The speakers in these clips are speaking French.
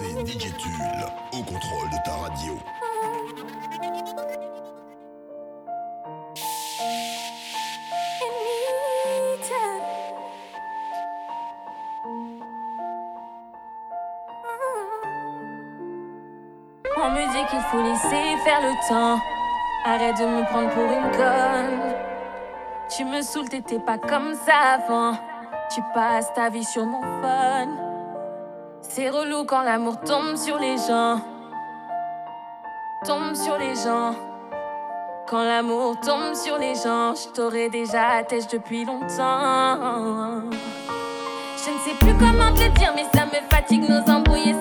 C'est DJ au contrôle de ta radio. On me dit qu'il faut laisser faire le temps. Arrête de me prendre pour une conne. Tu me saoules, t'étais pas comme ça avant. Tu passes ta vie sur mon phone. C'est relou quand l'amour tombe sur les gens. Tombe sur les gens. Quand l'amour tombe sur les gens, je t'aurais déjà têche depuis longtemps. Je ne sais plus comment te le dire, mais ça me fatigue nos embrouilles.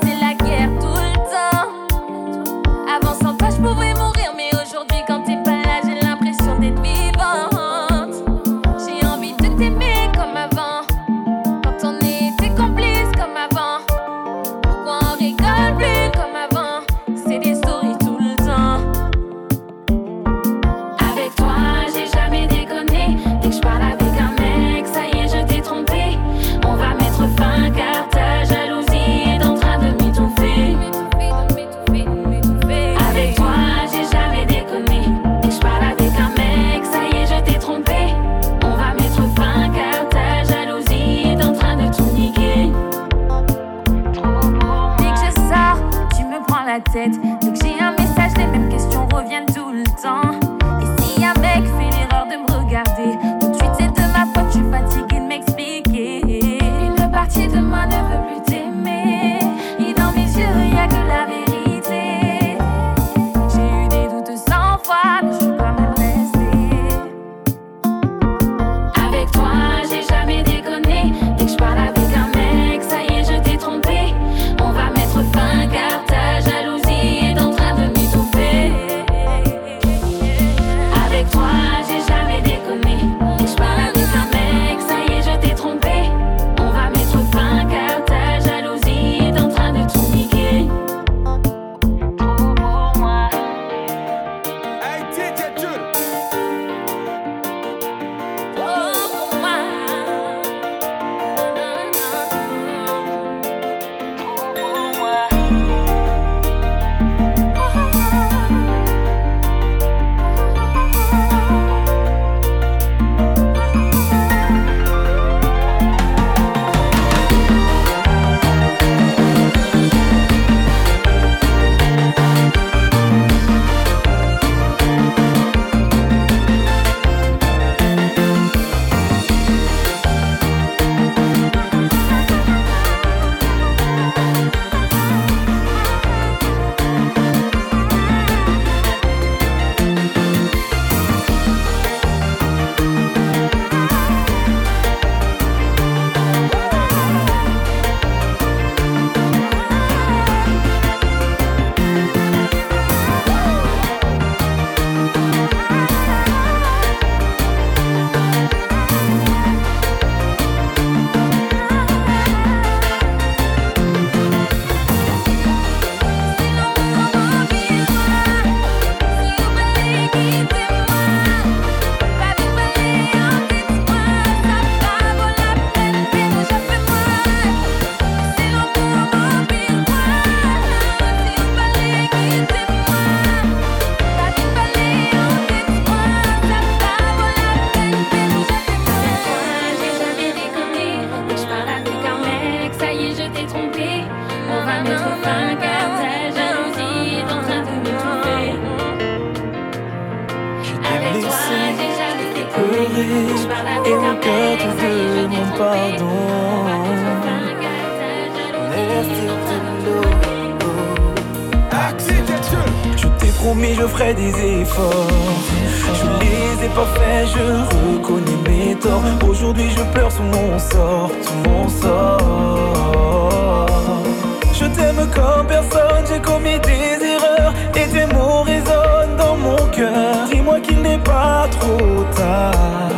pas trop tard,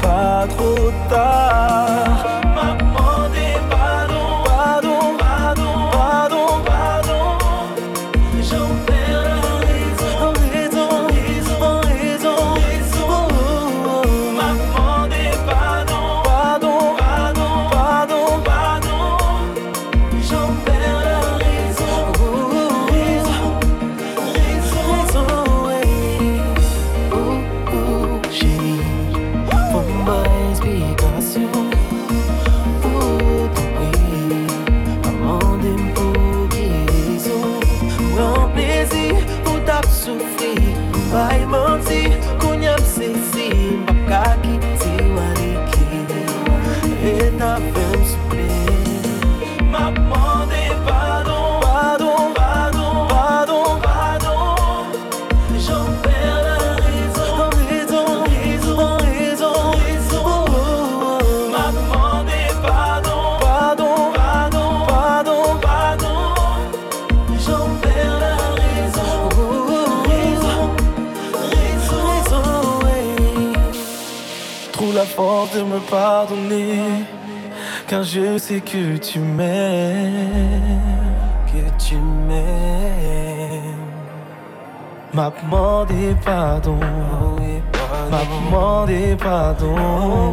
pas trop tard. Pardonner, car je sais que tu m'aimes, que tu m'aimes. M'a demandé pardon, m'a demandé pardon,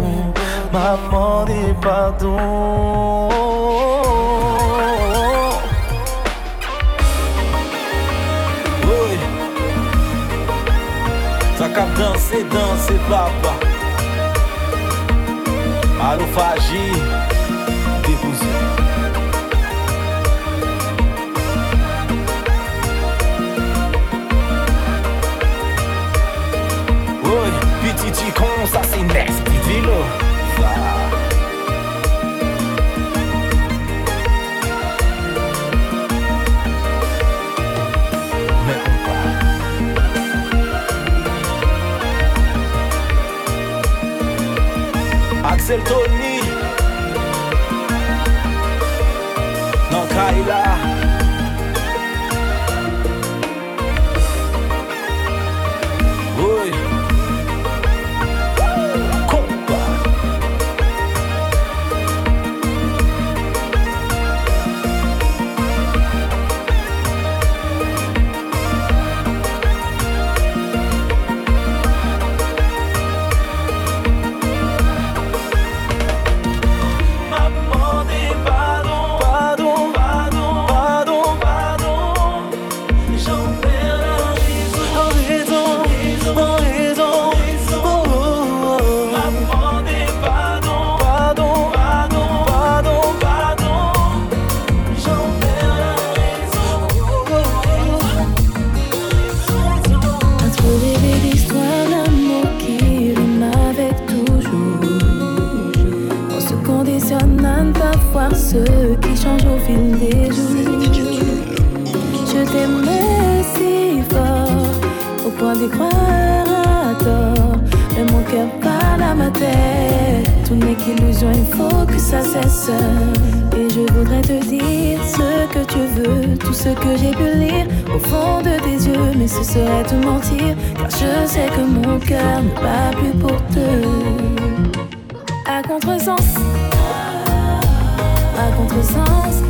m'a demandé pardon. Oui. Ça cap danser, danser, papa. Malofagi Debouze Oye, pititi kon sa se next Dilo Axel Tony Non Kaila parle à ma tête. Tout n'est qu'illusion, il faut que ça cesse. Et je voudrais te dire ce que tu veux, tout ce que j'ai pu lire au fond de tes yeux. Mais ce serait te mentir, car je sais que mon cœur ne bat plus pour te. À contresens, à contresens,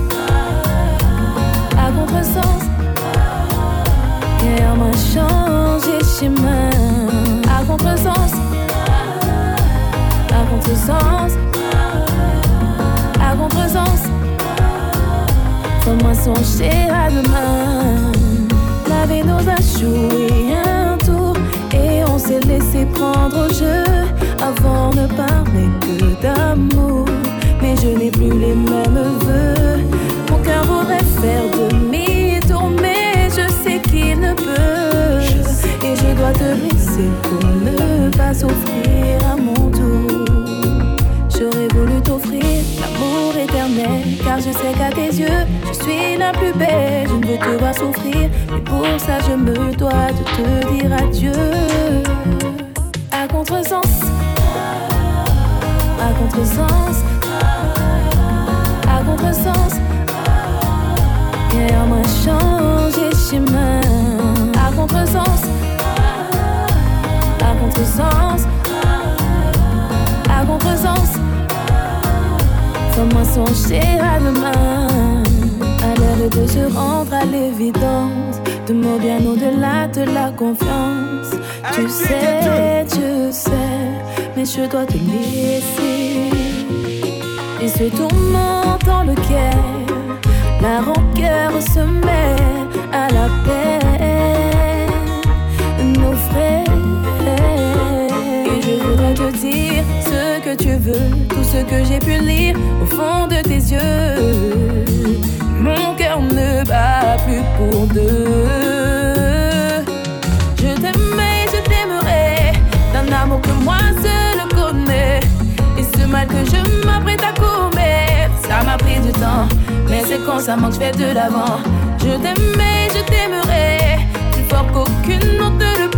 à contresens. Et en ma change, j'ai chemin à contresens contresens. À contresens. Faut-moi songer à demain. La vie nous a joué un tour et on s'est laissé prendre au jeu. Avant ne parlait que d'amour, mais je n'ai plus les mêmes vœux. Mon cœur voudrait faire demi-tour, mais je sais qu'il ne peut. Et je dois te laisser pour ne pas souffrir. car je sais qu'à tes yeux, je suis la plus belle. Je ne veux te voir souffrir, mais pour ça, je me dois de te dire adieu. À contresens, à contresens, à contresens. Car moi, changer chemin. À contresens, à contresens, à contresens. Comment songer à demain. À l'air de se rendre à l'évidence. Demande bien au-delà de la confiance. Tu sais, tu sais Mais je dois te laisser. Et ce tourment dans lequel La rancœur se met à la paix. que tu veux, tout ce que j'ai pu lire au fond de tes yeux. Mon cœur ne bat plus pour deux. Je t'aimais, je t'aimerai, d'un amour que moi seul connais. Et ce mal que je m'apprête à commettre, ça m'a pris du temps. Mais c'est quand ça manque, je fais de l'avant. Je t'aimais, je t'aimerai, plus fort qu'aucune autre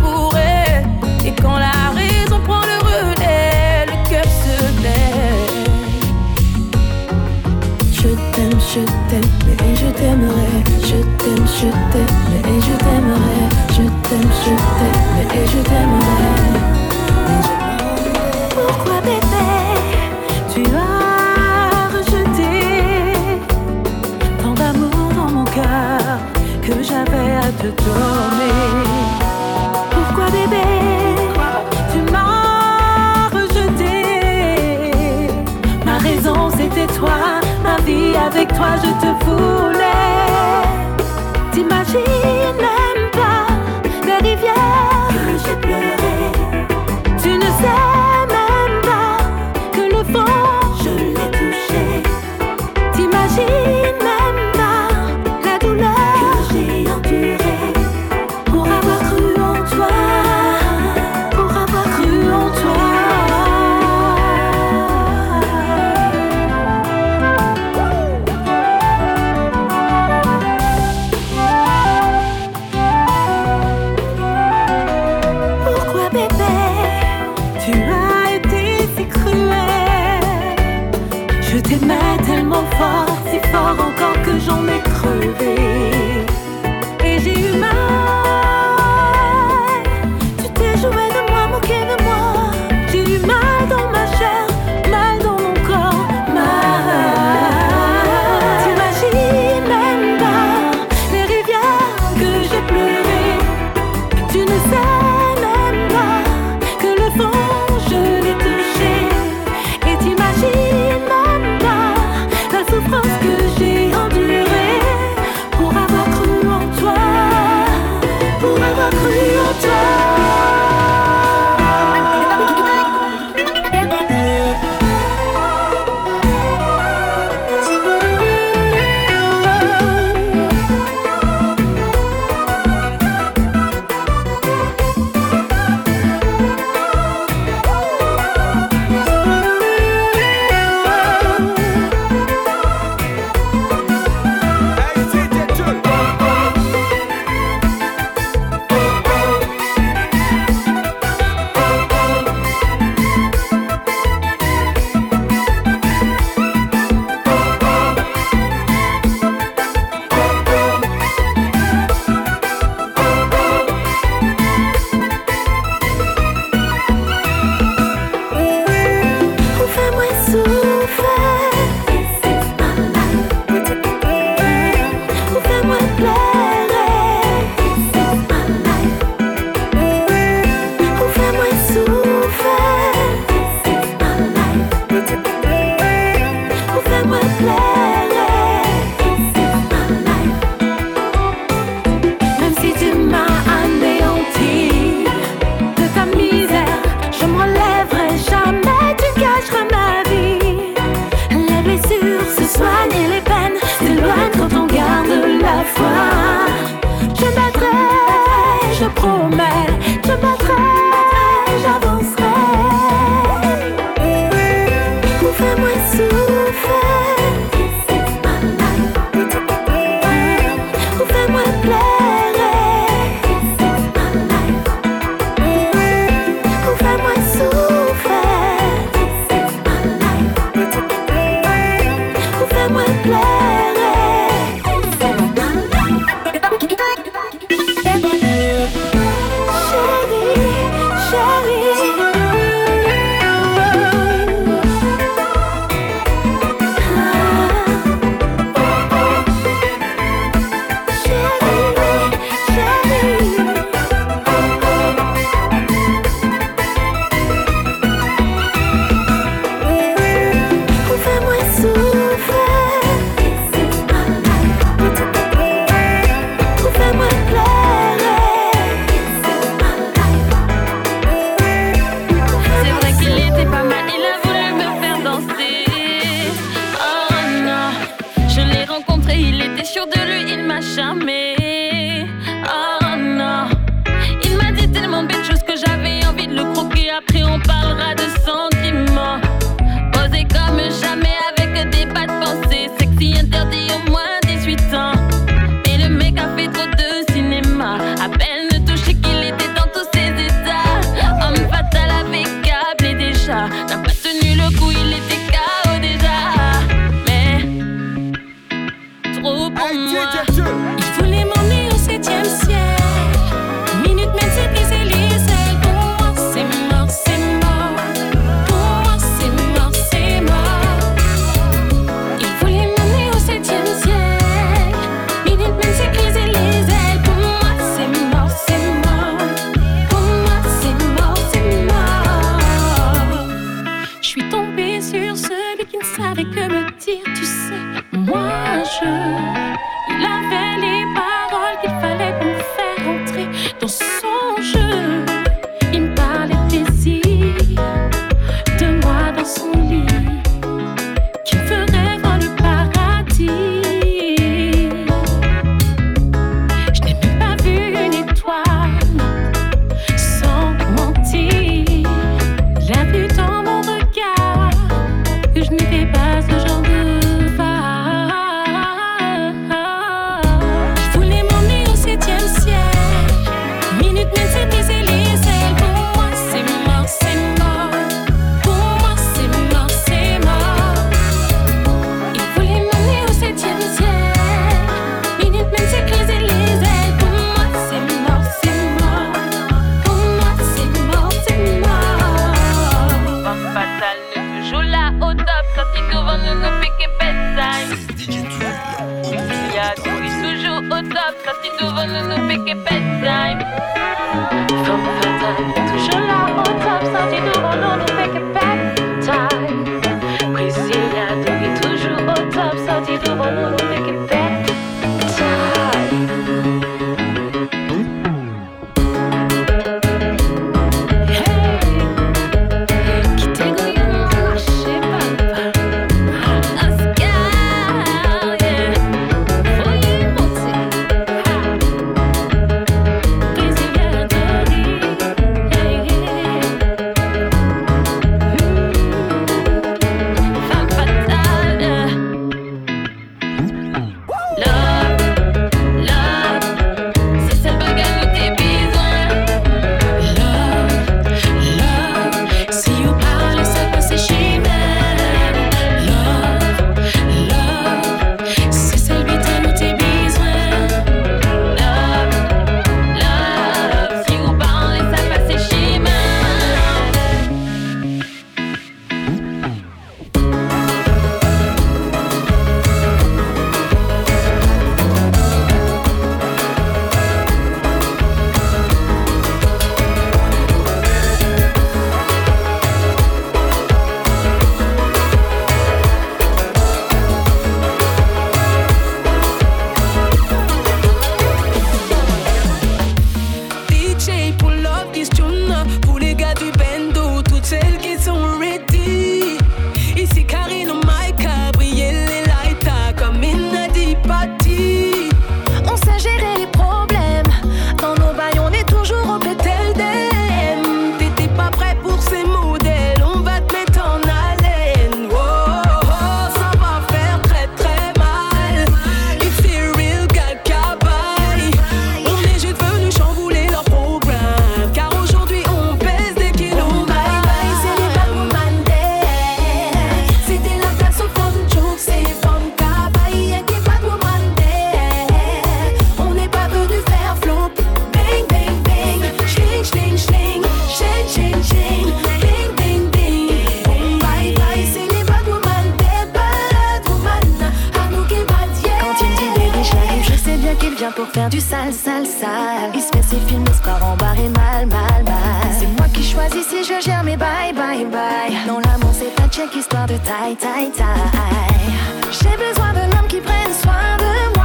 mal. Il se fait films, mais se part en barre et mal, mal, mal. C'est moi qui choisis si je gère mes bye, bye, bye. Non, l'amour c'est un check histoire de taille, taille, taille. J'ai besoin d'un homme qui prenne soin de moi.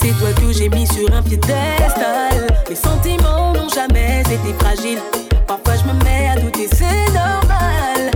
c'est toi que j'ai mis sur un piédestal. Mes sentiments n'ont jamais été fragiles. Parfois je me mets à douter, c'est normal.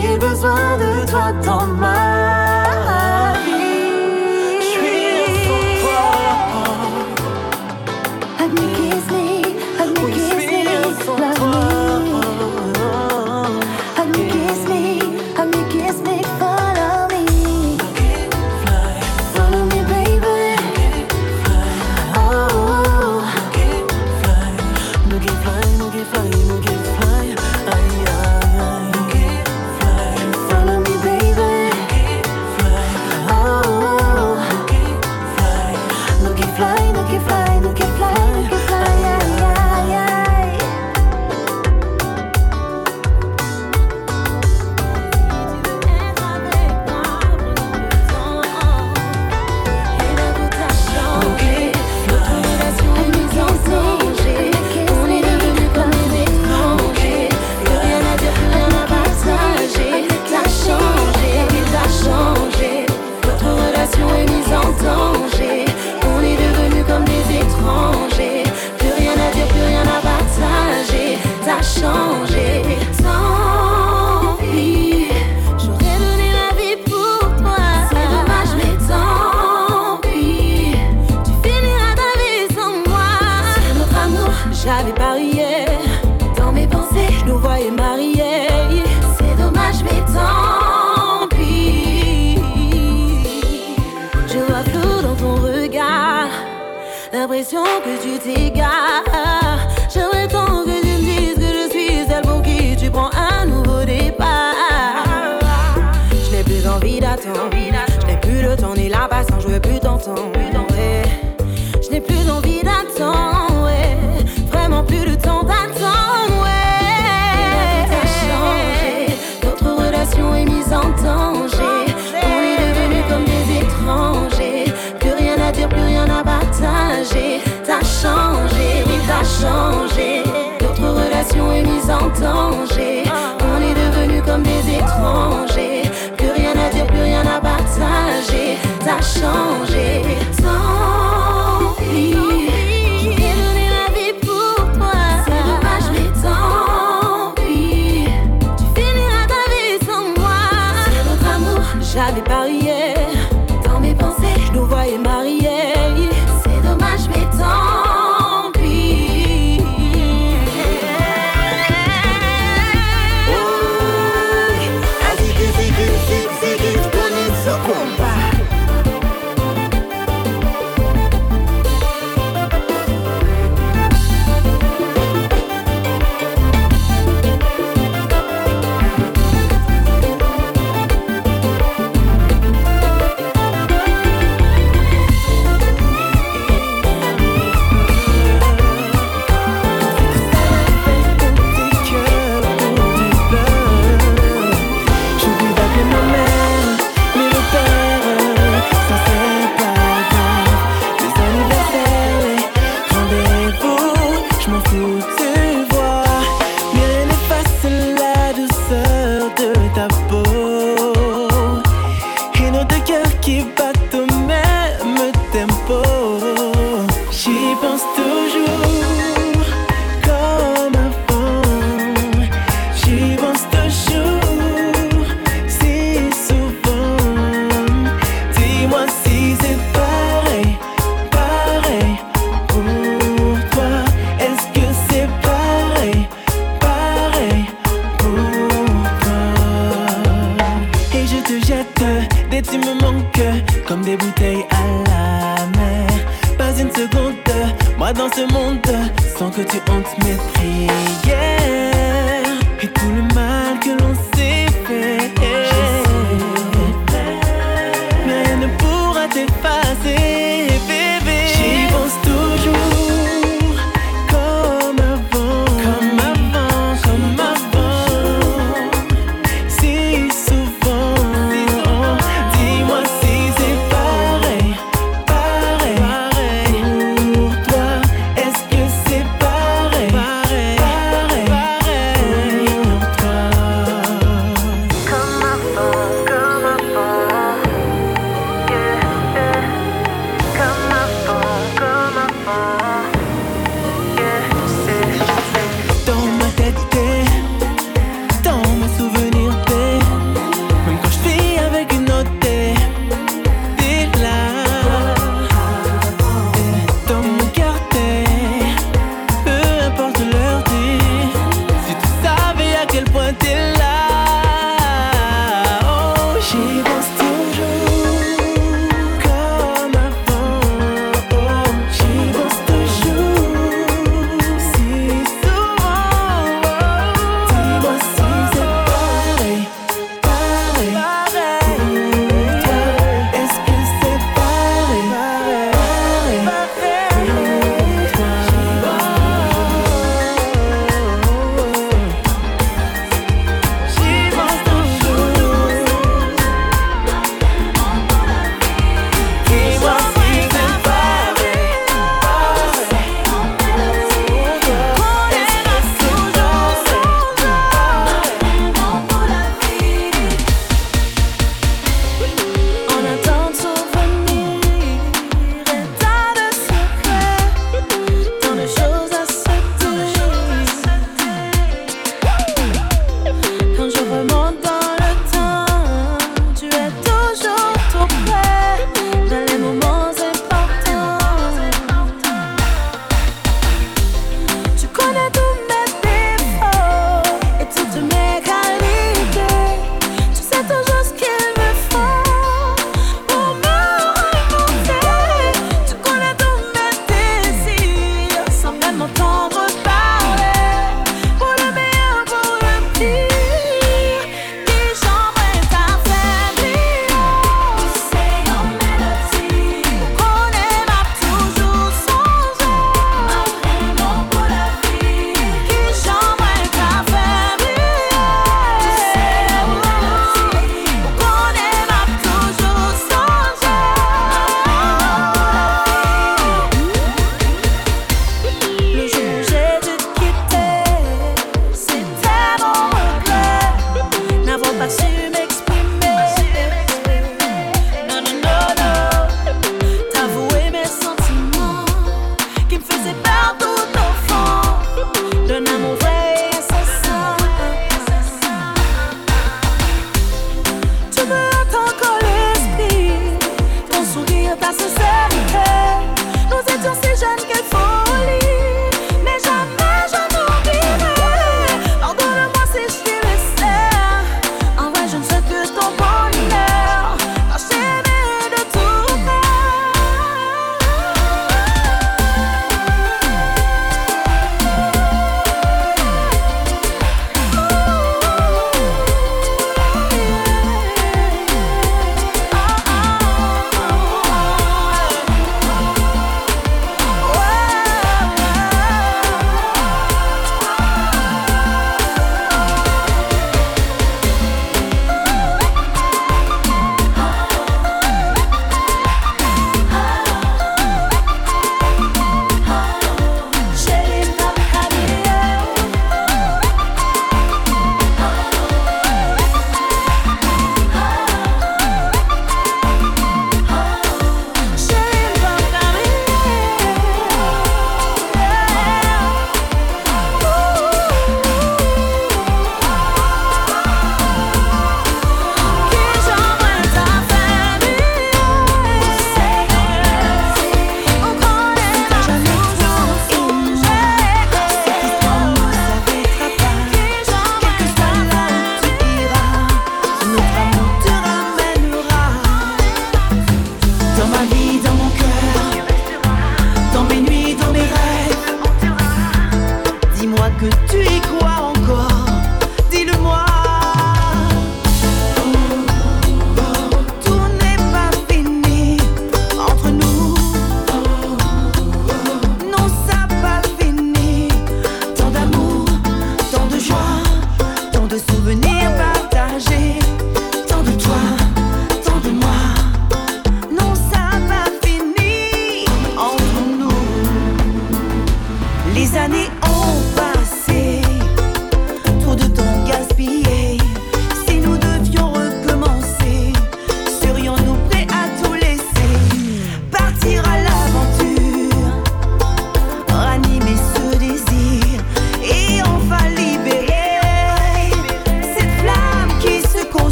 J'ai besoin de toi dans ma. que tu t'égares. J'aimerais tant que tu me dises que je suis celle pour qui tu prends un nouveau départ. Je n'ai plus envie d'attendre, je n'ai plus le temps ni la patience, je veux plus t'entendre. Je n'ai plus envie d'attendre, vraiment plus le temps d'attendre. Ouais. La vie a changé, notre relation est mise en danger. changé. Notre relation est mise en danger. On est devenus comme des étrangers. Plus rien à dire, plus rien à partager. T'as changé.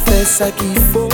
festa que for.